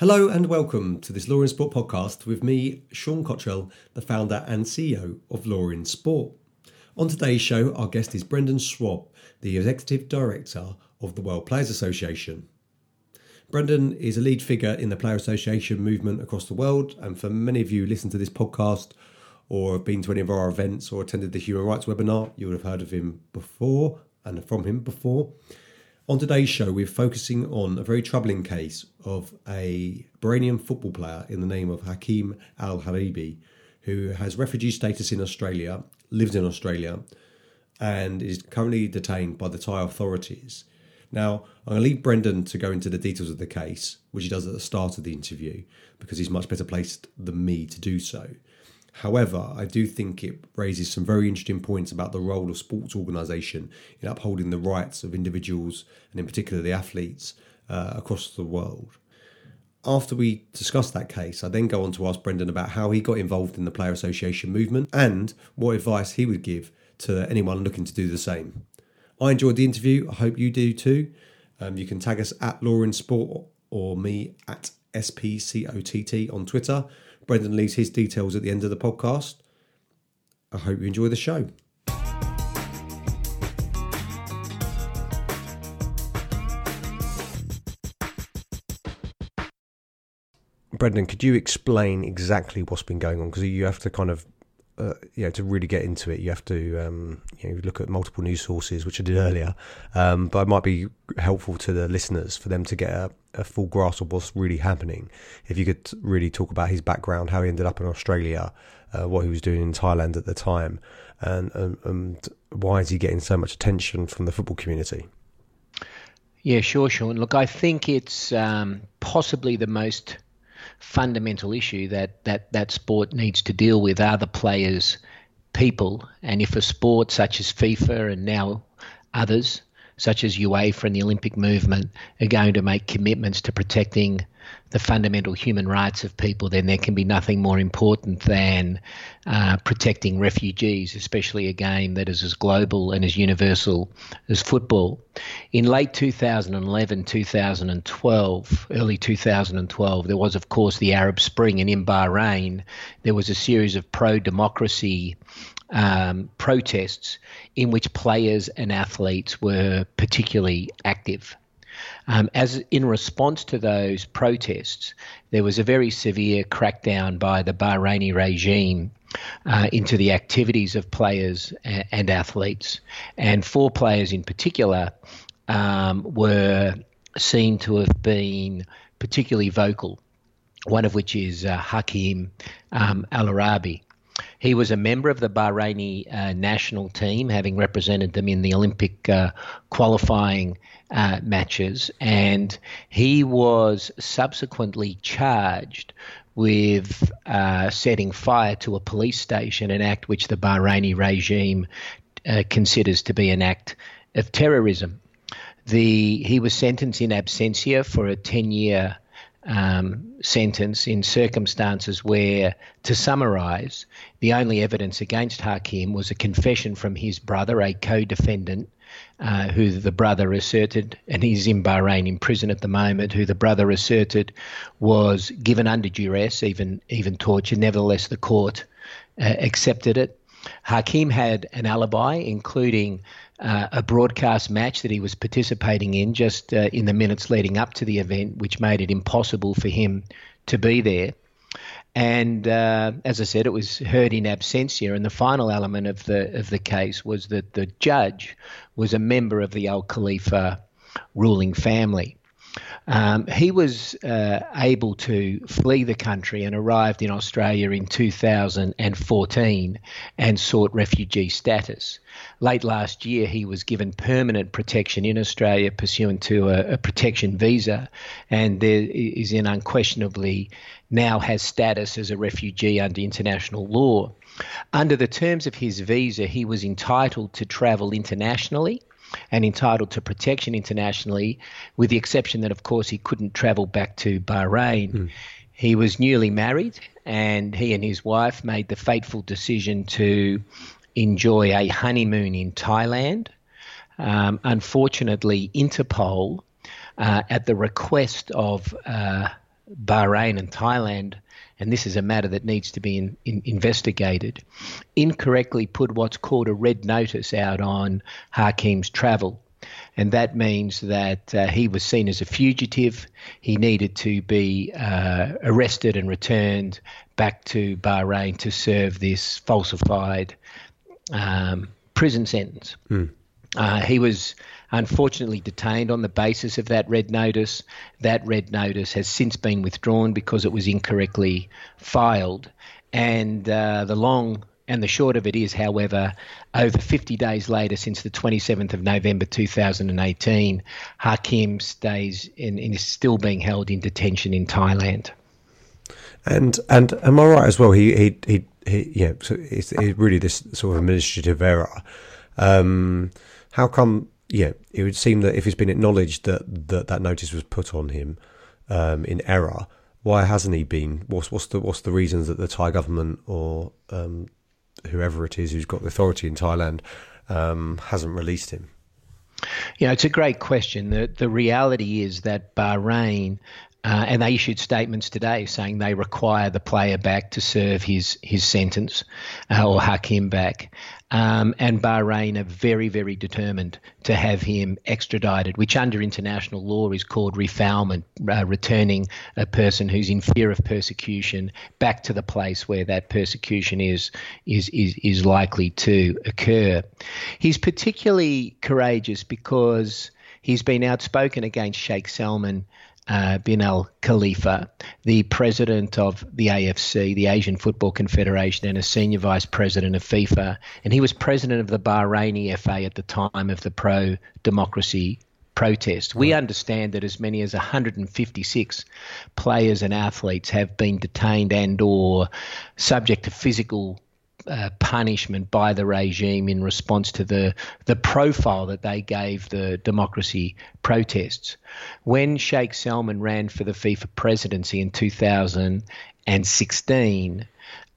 Hello and welcome to this Law in Sport podcast with me, Sean Cottrell, the founder and CEO of Law in Sport. On today's show, our guest is Brendan Schwab, the Executive Director of the World Players Association. Brendan is a lead figure in the Player Association movement across the world, and for many of you listen to this podcast or have been to any of our events or attended the human rights webinar, you would have heard of him before and from him before. On today's show, we're focusing on a very troubling case of a Bahraini football player in the name of Hakim Al Araibi, who has refugee status in Australia, lives in Australia, and is currently detained by the Thai authorities. Now, I'm going to leave Brendan to go into the details of the case, which he does at the start of the interview, because he's much better placed than me to do so. However, I do think it raises some very interesting points about the role of sports organisation in upholding the rights of individuals and, in particular, the athletes uh, across the world. After we discuss that case, I then go on to ask Brendan about how he got involved in the Player Association movement and what advice he would give to anyone looking to do the same. I enjoyed the interview. I hope you do too. Um, you can tag us at Law in Sport or me at SPCOTT on Twitter. Brendan leaves his details at the end of the podcast. I hope you enjoy the show. Brendan, could you explain exactly what's been going on? Because you have to kind of uh, you know, to really get into it, you have to um, you know, look at multiple news sources, which I did earlier. Um, but it might be helpful to the listeners for them to get a, a, full grasp of what's really happening. If you could really talk about his background, how he ended up in Australia, uh, what he was doing in Thailand at the time, and, and, and why is he getting so much attention from the football community? Yeah, sure, Sean. Look, I think it's um, possibly the most fundamental issue that that that sport needs to deal with are the players, people, and if a sport such as FIFA and now others such as UEFA and the Olympic movement are going to make commitments to protecting the fundamental human rights of people, then there can be nothing more important than uh, protecting refugees, especially a game that is as global and as universal as football. In late 2011, 2012, early 2012, there was, of course, the Arab Spring, and in Bahrain, there was a series of pro democracy um, protests in which players and athletes were particularly active. Um, as in response to those protests, there was a very severe crackdown by the Bahraini regime uh, into the activities of players and, athletes. And four players in particular um, were seen to have been particularly vocal, one of which is uh, Hakim um, Al Araibi. He was a member of the Bahraini uh, national team, having represented them in the Olympic uh, qualifying uh, matches, and he was subsequently charged with uh, setting fire to a police station, an act which the Bahraini regime uh, considers to be an act of terrorism. The, he was sentenced in absentia for a 10 year um, sentence in circumstances where, to summarise, the only evidence against Hakim was a confession from his brother, a co defendant, uh, who the brother asserted, and he's in Bahrain in prison at the moment, who the brother asserted was given under duress, even, even torture. Nevertheless, the court uh, accepted it. Hakim had an alibi, including uh, a broadcast match that he was participating in just uh, in the minutes leading up to the event, which made it impossible for him to be there. And uh, as I said, it was heard in absentia. And the final element of the of the case was that the judge was a member of the Al Khalifa ruling family. Um, he was uh, able to flee the country and arrived in Australia in 2014 and sought refugee status. Late last year, he was given permanent protection in Australia pursuant to a, a protection visa, and there is in unquestionably now has status as a refugee under international law. Under the terms of his visa, he was entitled to travel internationally and entitled to protection internationally, with the exception that, of course, he couldn't travel back to Bahrain. Mm. He was newly married, and he and his wife made the fateful decision to enjoy a honeymoon in Thailand. Um, unfortunately, Interpol, uh, at the request of uh, Bahrain and Thailand, and this is a matter that needs to be in, in, investigated, incorrectly put what's called a red notice out on Hakeem's travel. And that means that uh, he was seen as a fugitive. He needed to be uh, arrested and returned back to Bahrain to serve this falsified um, prison sentence. Mm. Uh, he was unfortunately detained on the basis of that red notice. That red notice has since been withdrawn because it was incorrectly filed. And uh, the long and the short of it is, however, over 50 days later, since the 27th of November 2018, Hakim stays in is still being held in detention in Thailand. And and am I right as well? He he he, he yeah. So it's, it's really this sort of administrative error. Um, how come yeah, it would seem that if it's been acknowledged that that, that notice was put on him um, in error, why hasn't he been? What's what's the what's the reasons that the Thai government or um, whoever it is who's got the authority in Thailand um, hasn't released him? Yeah, it's a great question. The the reality is that Bahrain uh, and they issued statements today saying they require the player back to serve his his sentence, uh, or Hakim back. Um, and Bahrain are very, very determined to have him extradited, which under international law is called refoulement, uh, returning a person who's in fear of persecution back to the place where that persecution is is is, is likely to occur. He's particularly courageous because he's been outspoken against Sheikh Salman uh, bin Al Khalifa, the president of the AFC, the Asian Football Confederation, and a senior vice president of FIFA. And he was president of the Bahraini FA at the time of the pro democracy protest. We understand that as many as 156 players and athletes have been detained and or subject to physical uh, punishment by the regime in response to the the profile that they gave the democracy protests. When Sheikh Salman ran for the FIFA presidency in 2016,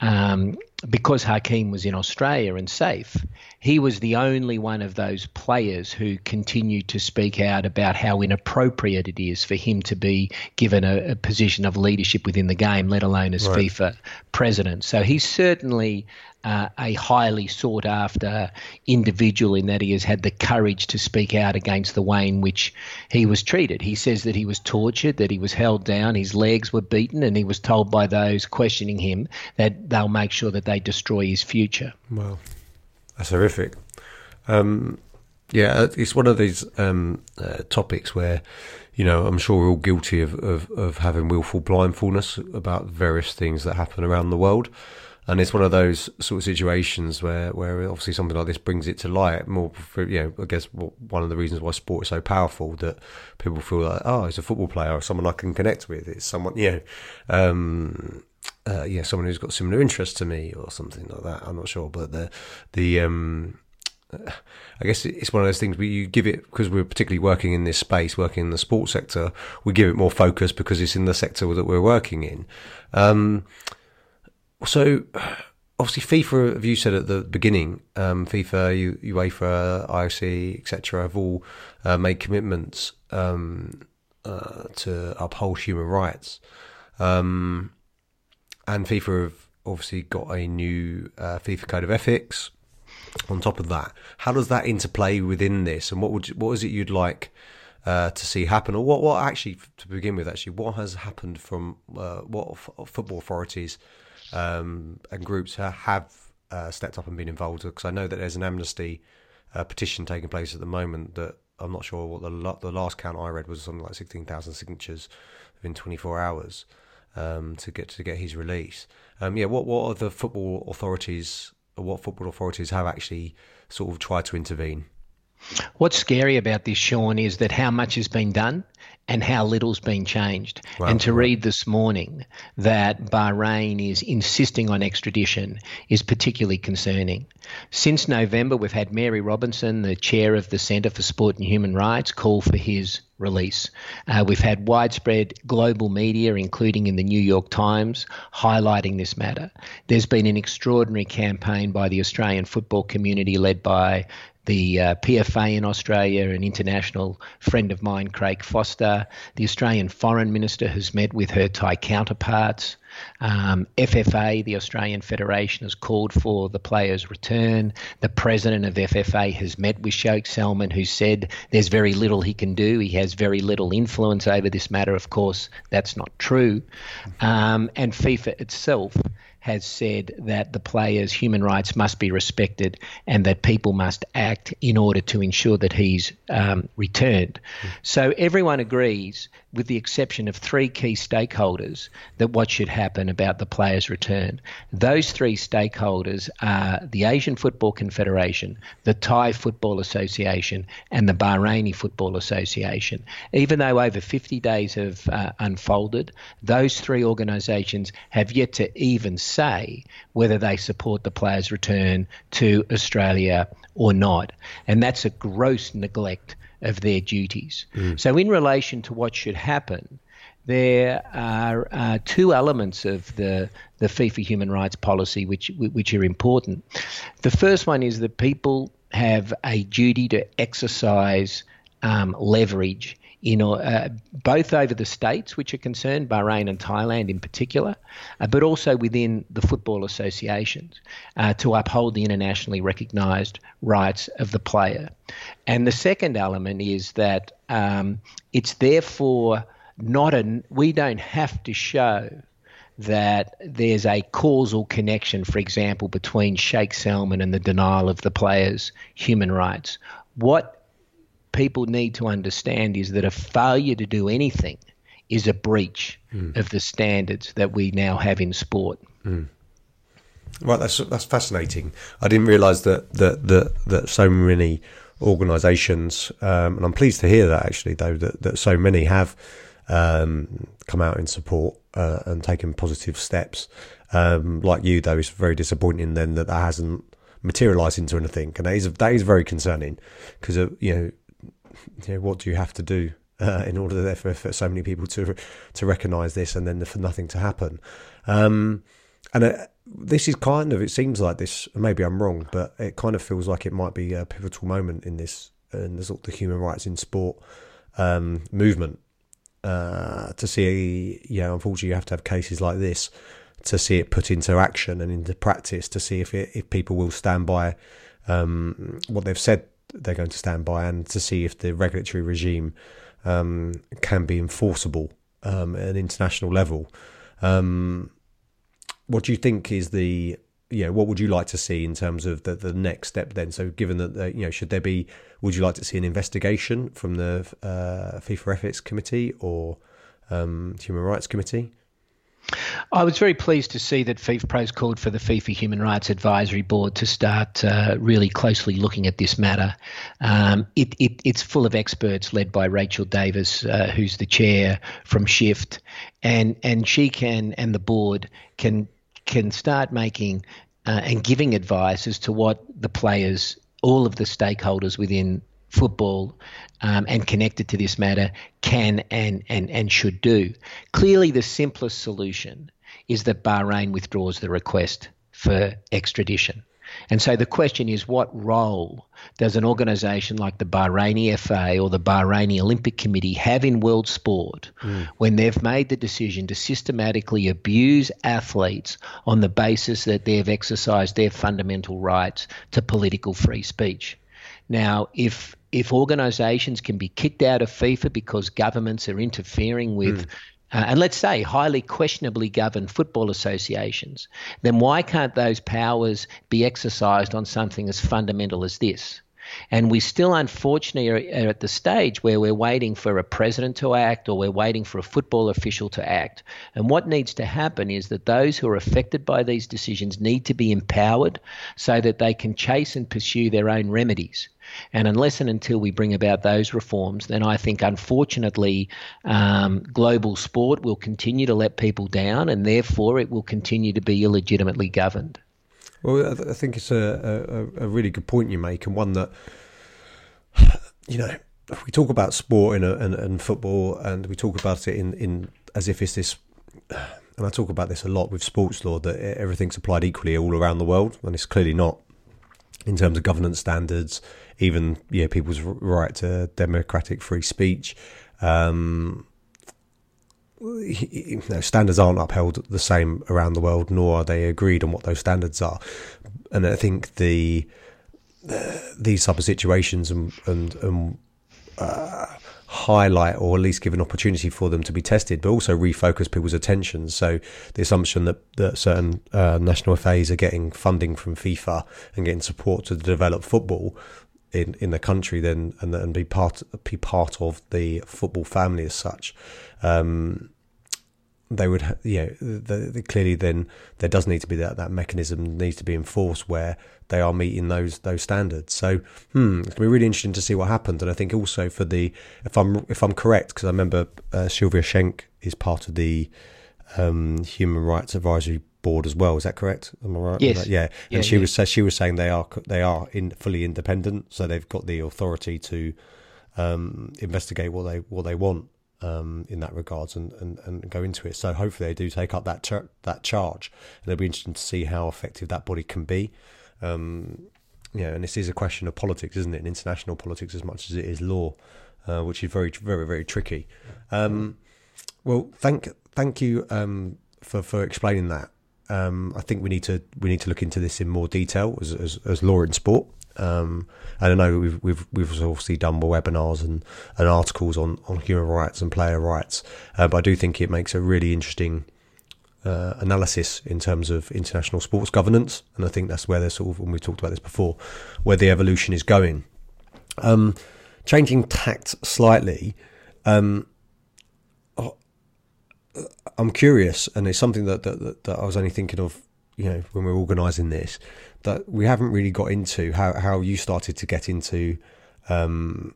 um, because Hakim was in Australia and safe, he was the only one of those players who continued to speak out about how inappropriate it is for him to be given a, a position of leadership within the game, let alone as right. FIFA president. So he's certainly uh, a highly sought after individual in that he has had the courage to speak out against the way in which he was treated. He says that he was tortured, that he was held down, his legs were beaten, and he was told by those questioning him that they'll make sure that they destroy his future. Well, that's horrific. Um, yeah, it's one of these um, uh, topics where, you know, I'm sure we're all guilty of, of, of having willful blindfulness about various things that happen around the world and it's one of those sort of situations where, where obviously something like this brings it to light more. For, you know, I guess one of the reasons why sport is so powerful that people feel like, oh, it's a football player or someone I can connect with. It's someone, you know, um, uh, yeah, someone who's got similar interests to me or something like that. I'm not sure, but the the um, I guess it's one of those things where you give it because we're particularly working in this space, working in the sports sector. We give it more focus because it's in the sector that we're working in. Um, so, obviously, FIFA, have you said at the beginning, um, FIFA, UEFA, IOC, etc., have all uh, made commitments um, uh, to uphold human rights. Um, and FIFA have obviously got a new uh, FIFA code of ethics. On top of that, how does that interplay within this, and what would what is it you'd like uh, to see happen, or what what actually to begin with? Actually, what has happened from uh, what f- football authorities um, and groups have uh, stepped up and been involved because I know that there's an amnesty uh, petition taking place at the moment that I'm not sure what the the last count I read was something like 16,000 signatures within 24 hours um, to get to get his release. Um, yeah, what what are the football authorities? What football authorities have actually sort of tried to intervene? What's scary about this, Sean, is that how much has been done and how little's been changed. Wow. And to read this morning that Bahrain is insisting on extradition is particularly concerning. Since November, we've had Mary Robinson, the chair of the Centre for Sport and Human Rights, call for his release. Uh, we've had widespread global media, including in the New York Times, highlighting this matter. There's been an extraordinary campaign by the Australian football community led by the uh, PFA in Australia, an international friend of mine, Craig Foster. The Australian Foreign Minister has met with her Thai counterparts. Um, FFA, the Australian Federation, has called for the players' return. The president of FFA has met with Sheikh Salman, who said there's very little he can do. He has very little influence over this matter. Of course, that's not true. Um, and FIFA itself has said that the players' human rights must be respected and that people must act in order to ensure that he's um, returned. Mm. So everyone agrees, with the exception of three key stakeholders, that what should happen about the players' return. Those three stakeholders are the Asian Football Confederation, the Thai Football Association, and the Bahraini Football Association. Even though over 50 days have uh, unfolded, those three organisations have yet to even say whether they support the player's return to Australia or not. And that's a gross neglect of their duties. Mm. So, in relation to what should happen, there are uh, two elements of the, the FIFA human rights policy which, which are important. The first one is that people have a duty to exercise um, leverage in uh, both over the states which are concerned, Bahrain and Thailand in particular, uh, but also within the football associations uh, to uphold the internationally recognised rights of the player. And the second element is that um, it's therefore not a we don't have to show that there's a causal connection, for example, between Sheikh Salman and the denial of the player's human rights. What people need to understand is that a failure to do anything is a breach mm. of the standards that we now have in sport. Mm. Right, that's that's fascinating. I didn't realise that that that that so many organisations, um, and I'm pleased to hear that actually, though that, that so many have um, come out in support uh, and taken positive steps. Um, like you, though, it's very disappointing then that that hasn't materialised into anything, and that is that is very concerning because uh, you know you know, what do you have to do uh, in order for, for so many people to to recognise this and then for nothing to happen? Um, and uh, this is kind of it seems like this. Maybe I'm wrong, but it kind of feels like it might be a pivotal moment in this in the, the human rights in sport um, movement. Uh, to see, you know, unfortunately, you have to have cases like this to see it put into action and into practice to see if it, if people will stand by um, what they've said they're going to stand by and to see if the regulatory regime um, can be enforceable um, at an international level. Um, what do you think is the you know what would you like to see in terms of the, the next step then so given that the, you know should there be would you like to see an investigation from the uh, FIFA ethics committee or um, human rights committee I was very pleased to see that FIFPro's called for the FIFA Human Rights Advisory Board to start uh, really closely looking at this matter. Um, it, it, it's full of experts led by Rachel Davis, uh, who's the chair from Shift, and and she can and the board can can start making uh, and giving advice as to what the players, all of the stakeholders within football um, and connected to this matter can and, and, and should do. Clearly, the simplest solution is that Bahrain withdraws the request for extradition. And so the question is what role does an organisation like the Bahraini FA or the Bahraini Olympic Committee have in world sport mm. when they've made the decision to systematically abuse athletes on the basis that they've exercised their fundamental rights to political free speech? Now, if if organisations can be kicked out of FIFA because governments are interfering with, mm. uh, and let's say highly questionably governed football associations, then why can't those powers be exercised on something as fundamental as this? And we still, unfortunately, are at the stage where we're waiting for a president to act or we're waiting for a football official to act. And what needs to happen is that those who are affected by these decisions need to be empowered so that they can chase and pursue their own remedies. And unless and until we bring about those reforms, then I think unfortunately um, global sport will continue to let people down and therefore it will continue to be illegitimately governed. Well, I think it's a, a, a really good point you make, and one that, you know, we talk about sport in a, and, and football, and we talk about it in, in as if it's this and I talk about this a lot with sports law that everything's applied equally all around the world, and it's clearly not. In terms of governance standards, even yeah, people's right to democratic free speech. Um, you know, standards aren't upheld the same around the world, nor are they agreed on what those standards are. And I think the these type of situations and and, and uh, highlight or at least give an opportunity for them to be tested, but also refocus people's attention. So the assumption that, that certain uh, national FAs are getting funding from FIFA and getting support to develop football in, in the country, then and, and be part be part of the football family as such. Um, they would, you know, the, the, clearly then there does need to be that, that mechanism needs to be enforced where they are meeting those those standards. So, hmm, it's gonna be really interesting to see what happens. And I think also for the, if I'm if I'm correct, because I remember uh, Sylvia Schenk is part of the um, Human Rights Advisory Board as well. Is that correct? Am I right? Yes. Yeah. yeah. And she was she was saying they are they are in fully independent, so they've got the authority to um, investigate what they what they want um, in that regards and, and, and go into it. So hopefully they do take up that that charge, and it'll be interesting to see how effective that body can be. Um, and this is a question of politics, isn't it? In international politics as much as it is law, uh, which is very, very, very tricky. Um, well, thank thank you um, for for explaining that. Um, I think we need to we need to look into this in more detail as as, as law in sport. Um, and I know we've we've we've obviously done more webinars and, and articles on, on human rights and player rights, uh, but I do think it makes a really interesting uh, analysis in terms of international sports governance, and I think that's where there's sort of when we talked about this before, where the evolution is going. Um, changing tact slightly, um, I'm curious, and it's something that, that that I was only thinking of, you know, when we are organising this that we haven't really got into how how you started to get into um,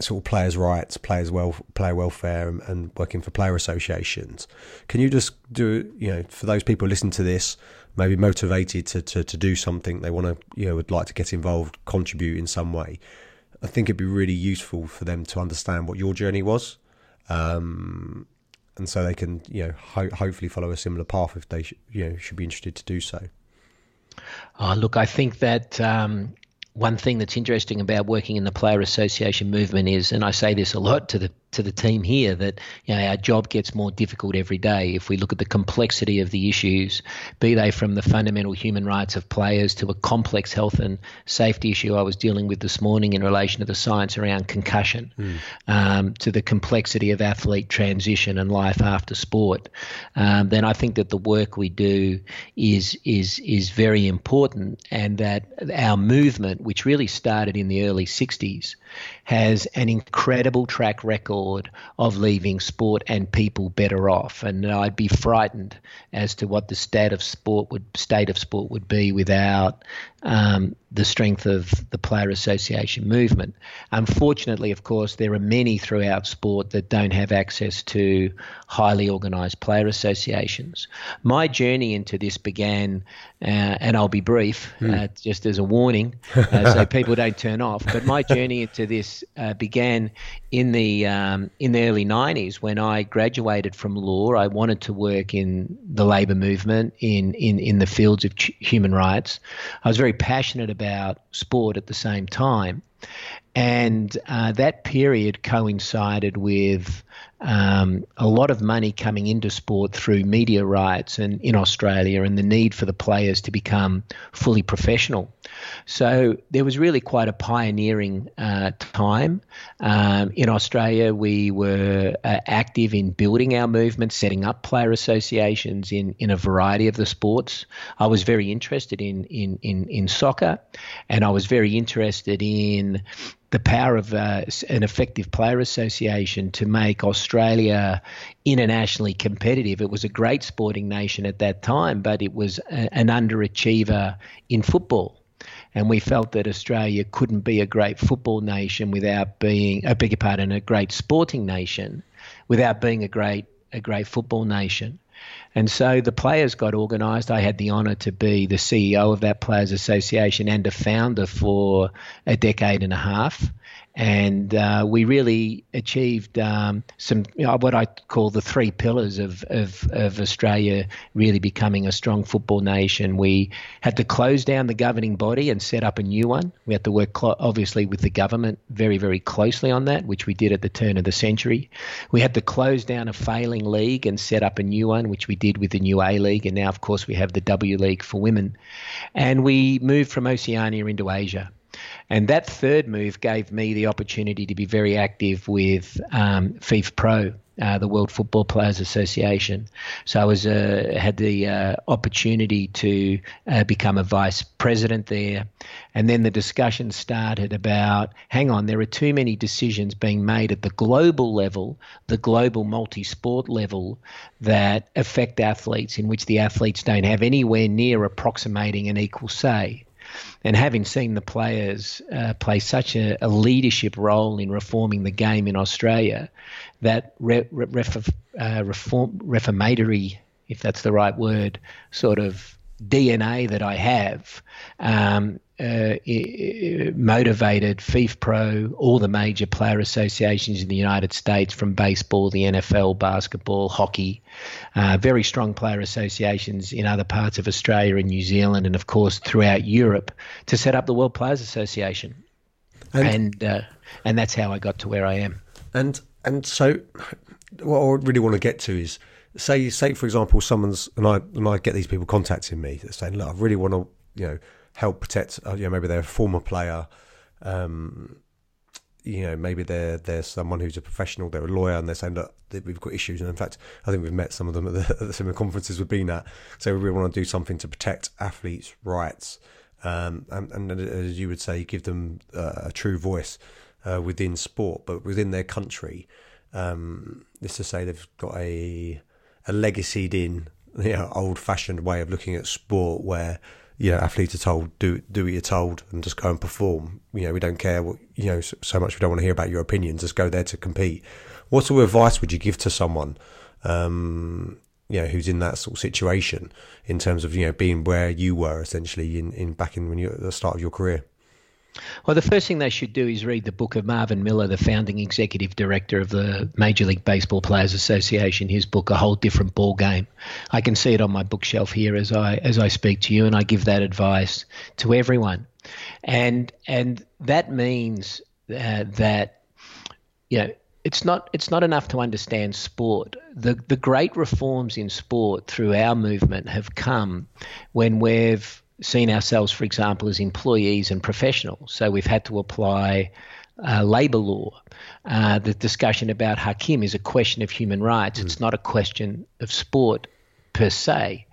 sort of players' rights, players' well, player welfare, and, and, working for player associations. Can you just do you know for those people listening to this, maybe motivated to to, to do something they want to you know would like to get involved, contribute in some way? I think it'd be really useful for them to understand what your journey was. Um, and so they can, you know, ho- hopefully follow a similar path if they, sh- you know, should be interested to do so. Oh, look, I think that um, one thing that's interesting about working in the player association movement is, and I say this a lot to the to the team here that you know, our job gets more difficult every day if we look at the complexity of the issues, be they from the fundamental human rights of players to a complex health and safety issue I was dealing with this morning in relation to the science around concussion, mm. um, to the complexity of athlete transition and life after sport. Um, then I think that the work we do is is is very important, and that our movement, which really started in the early '60s, has an incredible track record of leaving sport and people better off. And I'd be frightened as to what the state of sport would state of sport would be without um, the strength of the player association movement. Unfortunately, of course, there are many throughout sport that don't have access to highly organised player associations. My journey into this began, uh, and I'll be brief, mm. uh, just as a warning, uh, so people don't turn off. But my journey into this uh, began in the um, in the early '90s when I graduated from law. I wanted to work in the labour movement in in in the fields of ch- human rights. I was very passionate about sport at the same time. And uh, that period coincided with um, a lot of money coming into sport through media rights and in Australia and the need for the players to become fully professional. So there was really quite a pioneering uh, time. Um, in Australia, we were uh, active in building our movement, setting up player associations in, in a variety of the sports. I was very interested in, in, in, in soccer and I was very interested in the power of uh, an effective player association to make Australia internationally competitive. It was a great sporting nation at that time, but it was a, an underachiever in football. And we felt that Australia couldn't be a great football nation without being, I beg your pardon, a great sporting nation without being a great a great football nation. And so the players got organised. I had the honour to be the CEO of that Players Association and a founder for a decade and a half. And uh, we really achieved um, some you know, what I call the three pillars of, of, of Australia really becoming a strong football nation. We had to close down the governing body and set up a new one. We had to work clo- obviously with the government very very closely on that, which we did at the turn of the century. We had to close down a failing league and set up a new one, which we did with the new A League, and now of course we have the W League for women, and we moved from Oceania into Asia. And that third move gave me the opportunity to be very active with um, FIFPro, uh, the World Football Players Association. So I was uh, had the uh, opportunity to uh, become a vice president there, and then the discussion started about, hang on, there are too many decisions being made at the global level, the global multi-sport level, that affect athletes, in which the athletes don't have anywhere near approximating an equal say. And having seen the players uh, play such a, a, leadership role in reforming the game in Australia, that re, ref, uh, reform, reformatory, if that's the right word, sort of DNA that I have um, uh, motivated FIFPro, all the major player associations in the United States, from baseball, the NFL, basketball, hockey, uh, very strong player associations in other parts of Australia and New Zealand, and of course throughout Europe, to set up the World Players Association, and and, uh, and that's how I got to where I am. And and so, what I really want to get to is say say for example someone's and I and I get these people contacting me saying look I really want to you know help protect uh, you know maybe they're a former player um, you know maybe they're they're someone who's a professional they're a lawyer and they're saying that we've got issues and in fact I think we've met some of them at the, at the similar conferences we've been at. So we really want to do something to protect athletes rights um, and, and, as you would say give them uh, a true voice uh, within sport but within their country. Um, this to say they've got a a legacied in you know, old fashioned way of looking at sport where you know athletes are told do do what you're told and just go and perform. You know we don't care what you know so, much. We don't want to hear about your opinions. Just go there to compete. What sort of advice would you give to someone? Um, you know, who's in that sort of situation in terms of you know being where you were essentially in, in back in when you at the start of your career. Well, the first thing they should do is read the book of Marvin Miller, the founding executive director of the Major League Baseball Players Association. His book, A Whole Different Ball Game. I can see it on my bookshelf here as I as I speak to you, and I give that advice to everyone. And and that means uh, that you know it's not it's not enough to understand sport. The the great reforms in sport through our movement have come when we've seen ourselves, for example, as employees and professionals. So we've had to apply uh, labour law. Uh, the discussion about Hakim is a question of human rights. Mm. It's not a question of sport per se.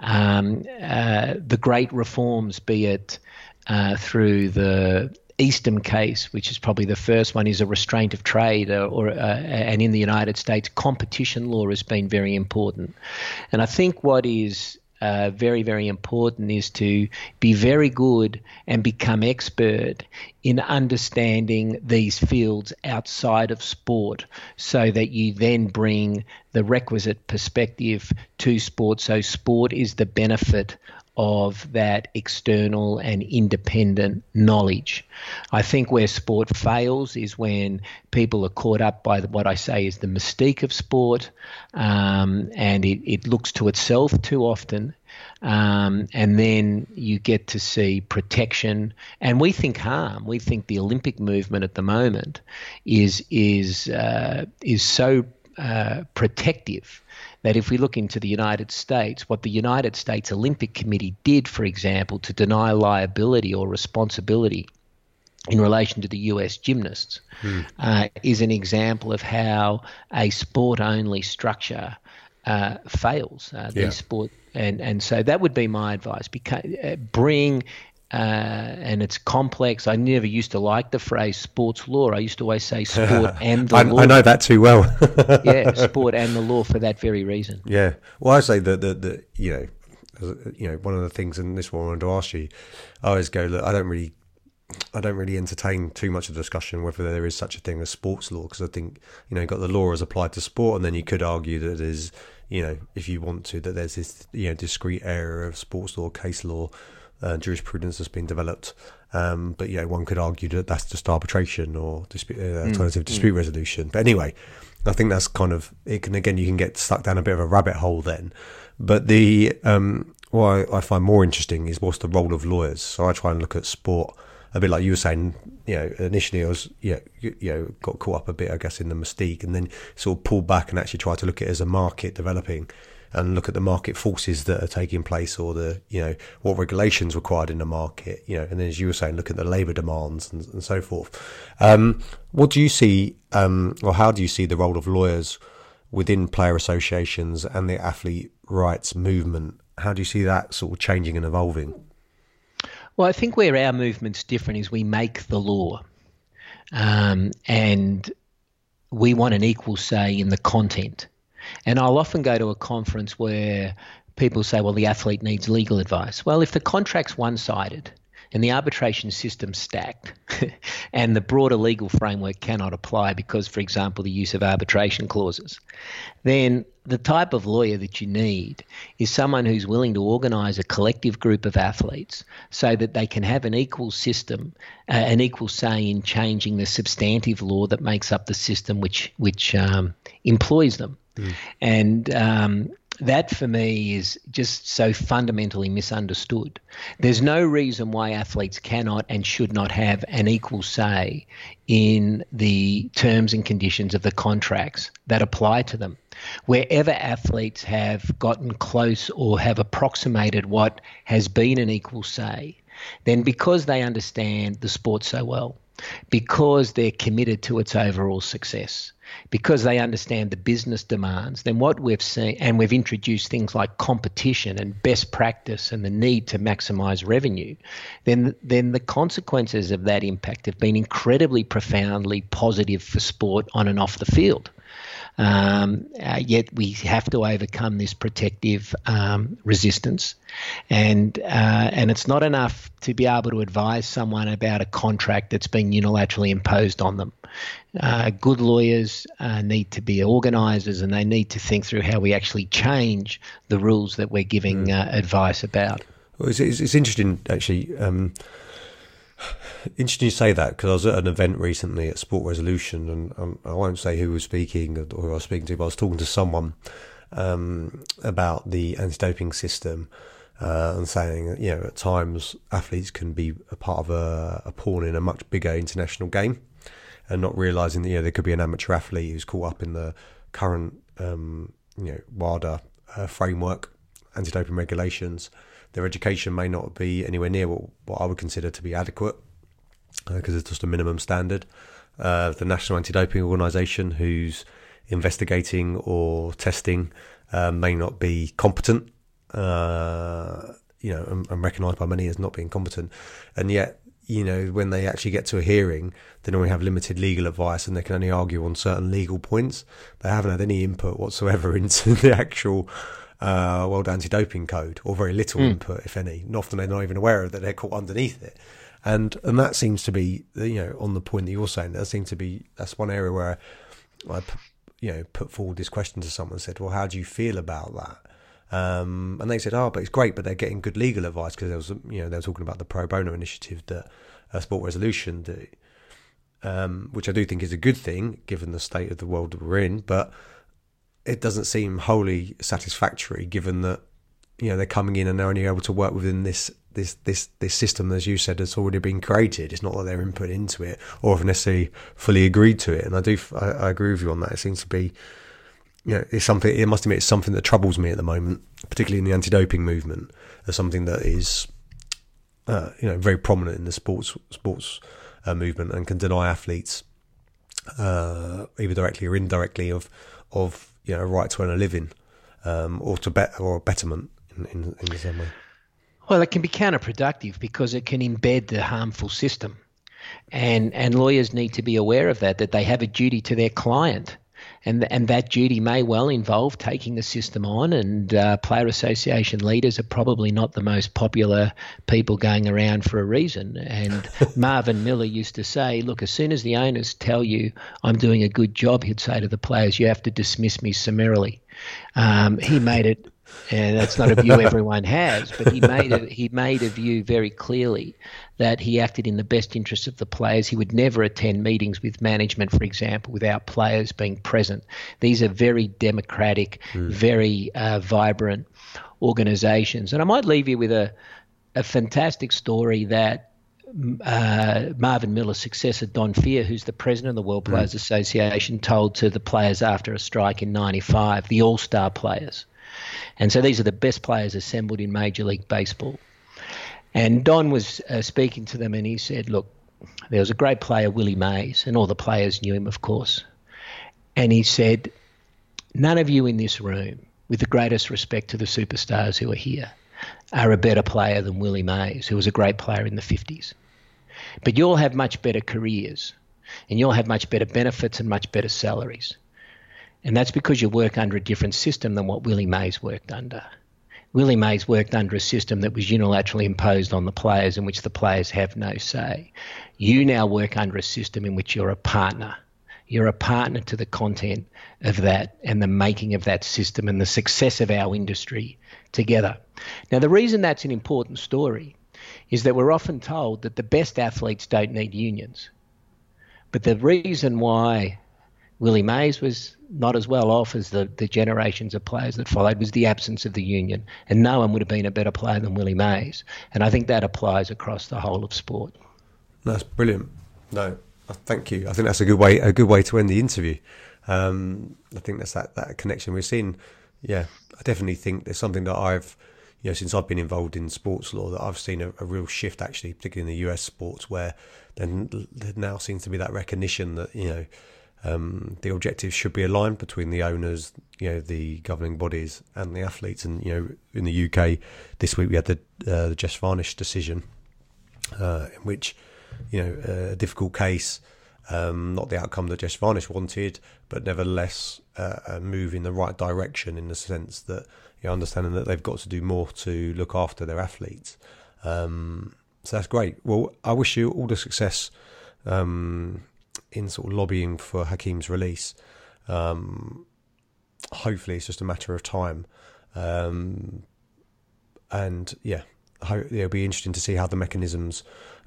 Um, uh, the great reforms, be it uh, through the Eastham case, which is probably the first one, is a restraint of trade, or, or uh, and in the United States, competition law has been very important. And I think what is uh, very, very important is to be very good and become expert in understanding these fields outside of sport so that you then bring the requisite perspective to sport. So, sport is the benefit of that external and independent knowledge. I think where sport fails is when people are caught up by what I say is the mystique of sport um, and it, it looks to itself too often. Um, and then you get to see protection, and we think harm. We think the Olympic movement at the moment is is uh, is so uh, protective that if we look into the United States, what the United States Olympic Committee did, for example, to deny liability or responsibility in relation to the US gymnasts, hmm. uh, is an example of how a sport only structure uh, fails. Uh, yeah. sport, and, and so that would be my advice. Beca- uh, bring uh, and it's complex. I never used to like the phrase sports law. I used to always say sport and the I, law. I know that too well. yeah, sport and the law for that very reason. Yeah. Well, I say that the, the you know, you know, one of the things, and this one I wanted to ask you, I always go, look, I don't really, I don't really entertain too much of the discussion whether there is such a thing as sports law because I think you know, you've got the law as applied to sport, and then you could argue that there's, you know, if you want to, that there's this you know discrete area of sports law, case law uh, jurisprudence that's been developed. Um, but yeah, one could argue that that's just arbitration or dispute, uh, alternative mm. dispute mm. resolution. But anyway, I think that's kind of it. Can again, you can get stuck down a bit of a rabbit hole then. But the um, what I, I find more interesting is what's the role of lawyers. So I try and look at sport a bit like you were saying. You know, initially I was yeah, you, you know, got caught up a bit, I guess, in the mystique, and then sort of pulled back and actually try to look at it as a market developing and look at the market forces that are taking place or the you know what regulations required in the market you know and then as you were saying look at the labor demands and, and so forth. Um, what do you see um, or how do you see the role of lawyers within player associations and the athlete rights movement? How do you see that sort of changing and evolving? Well i think where our movement's different is we make the law. Um, and we want an equal say in the content and I'll often go to a conference where people say, well, the athlete needs legal advice. Well, if the contract's one sided and the arbitration system stacked and the broader legal framework cannot apply because, for example, the use of arbitration clauses, then the type of lawyer that you need is someone who's willing to organise a collective group of athletes so that they can have an equal system, uh, an equal say in changing the substantive law that makes up the system which which um, employs them. Mm. And um, that for me is just so fundamentally misunderstood. There's no reason why athletes cannot and should not have an equal say in the terms and conditions of the contracts that apply to them. Wherever athletes have gotten close or have approximated what has been an equal say, then because they understand the sport so well, because they're committed to its overall success, because they understand the business demands, then what we've seen, and we've introduced things like competition and best practice and the need to maximize revenue, then, then the consequences of that impact have been incredibly profoundly positive for sport on and off the field. Um, uh, yet we have to overcome this protective um, resistance, and uh, and it's not enough to be able to advise someone about a contract that's been unilaterally imposed on them. Uh, good lawyers uh, need to be organisers, and they need to think through how we actually change the rules that we're giving mm. Uh, advice about. Well, it's, it's, it's interesting actually. Um, Interesting you say that because I was at an event recently at Sport Resolution, and um, I won't say who was speaking or who I was speaking to, but I was talking to someone um, about the anti-doping system uh, and saying, you know, at times athletes can be a part of a, a pawn in a much bigger international game, and not realizing that you know there could be an amateur athlete who's caught up in the current, um, you know, WADA uh, framework, anti-doping regulations. Their education may not be anywhere near what, what I would consider to be adequate because uh, it's just a minimum standard. Uh, the National Anti-Doping Organisation, who's investigating or testing, uh, may not be competent. Uh, you know, and, and recognised by many as not being competent, and yet you know, when they actually get to a hearing, they normally have limited legal advice and they can only argue on certain legal points. They haven't had any input whatsoever into the actual uh, World Anti Doping Code, or very little mm. input, if any. And often they're not even aware of that they're caught underneath it and and that seems to be you know on the point that you're saying. That seems to be that's one area where I you know put forward this question to someone and said, well, how do you feel about that? Um, and they said, oh, but it's great, but they're getting good legal advice because there was you know they were talking about the pro bono initiative that uh, Sport Resolution do, um, which I do think is a good thing given the state of the world that we're in, but it doesn't seem wholly satisfactory given that you know they're coming in and they're only able to work within this this this this system, as you said, has already been created. It's not that they're input into it or have necessarily fully agreed to it. And I do I, I, agree with you on that. It seems to be, you know, it's something. It must admit, it's something that troubles me at the moment, particularly in the anti-doping movement, as something that is, uh, you know, very prominent in the sports sports uh, movement and can deny athletes, uh, either directly or indirectly, of of you know right to earn a living, um, or to bet or betterment in, in, in the same way. Well, it can be counterproductive because it can embed the harmful system. And, and lawyers need to be aware of that, that they have a duty to their client. And, and that duty may well involve taking the system on. And uh, player association leaders are probably not the most popular people going around for a reason. And Marvin Miller used to say, look, as soon as the owners tell you I'm doing a good job, he'd say to the players, you have to dismiss me summarily. Um, he made it and that's not a view everyone has. But he made a, he made a view very clearly that he acted in the best interest of the players. He would never attend meetings with management, for example, without players being present. These are very democratic, mm. very uh, vibrant organisations. And I might leave you with a a fantastic story that uh, Marvin Miller's successor, Don Fehr, who's the president of the World Players mm. Association, told to the players after a strike in 95, the all star players. And so these are the best players assembled in Major League Baseball. And Don was uh, speaking to them and he said, Look, there was a great player, Willie Mays, and all the players knew him, of course. And he said, None of you in this room, with the greatest respect to the superstars who are here, are a better player than Willie Mays, who was a great player in the 50s. But you'll have much better careers and you'll have much better benefits and much better salaries. And that's because you work under a different system than what Willie Mays worked under. Willie Mays worked under a system that was unilaterally imposed on the players in which the players have no say. You now work under a system in which you're a partner. You're a partner to the content of that and the making of that system and the success of our industry together. Now, the reason that's an important story is that we're often told that the best athletes don't need unions. But the reason why Willie Mays was not as well off as the, the generations of players that followed was the absence of the union. And no one would have been a better player than Willie Mays. And I think that applies across the whole of sport. That's brilliant. No, uh, thank you. I think that's a good way a good way to end the interview. Um, I think that's that, that connection we've seen. Yeah, I definitely think there's something that I've you know, since I've been involved in sports law, that I've seen a, a real shift actually, particularly in the US sports, where then there now seems to be that recognition that you know um, the objectives should be aligned between the owners, you know, the governing bodies, and the athletes. And you know, in the UK this week we had the uh, the Jess Varnish decision, uh, in which you know a difficult case. Um, not the outcome that Jess Varnish wanted, but nevertheless uh, a move in the right direction in the sense that you know, understanding that they've got to do more to look after their athletes. Um, so that's great. Well, I wish you all the success um, in sort of lobbying for Hakim's release. Um, hopefully, it's just a matter of time. Um, and yeah, it'll be interesting to see how the mechanisms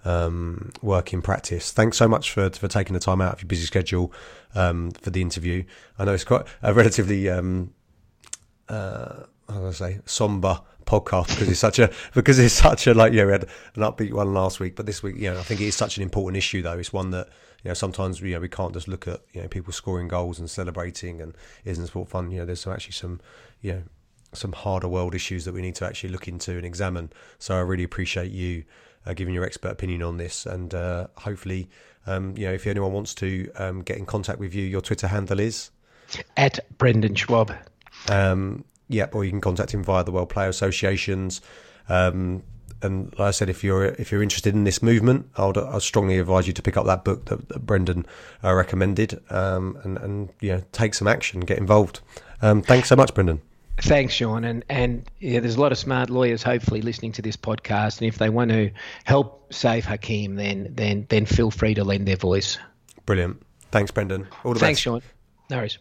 um, work in practice. Thanks so much for for taking the time out of your busy schedule um, for the interview. I know it's quite a relatively um, uh, how do I say somber podcast because it's such a because it's such a like yeah we had an upbeat one last week, but this week you know I think it is such an important issue though. It's one that you know sometimes you know we can't just look at you know people scoring goals and celebrating and isn't sport fun. You know there's some, actually some you know some harder world issues that we need to actually look into and examine. So I really appreciate you uh, giving your expert opinion on this, and uh, hopefully um, you know if anyone wants to um, get in contact with you, your Twitter handle is at Brendan Schwab. Um, Yep, or you can contact him via the World Player Associations. Um, and like I said, if you're if you're interested in this movement, I would I strongly advise you to pick up that book that, that Brendan uh, recommended, um, and and you know take some action, get involved. Um, thanks so much, Brendan. Thanks, Sean. And and yeah, there's a lot of smart lawyers hopefully listening to this podcast, and if they want to help save Hakim, then then then feel free to lend their voice. Brilliant. Thanks, Brendan. All the Thanks, best. Sean. No worries.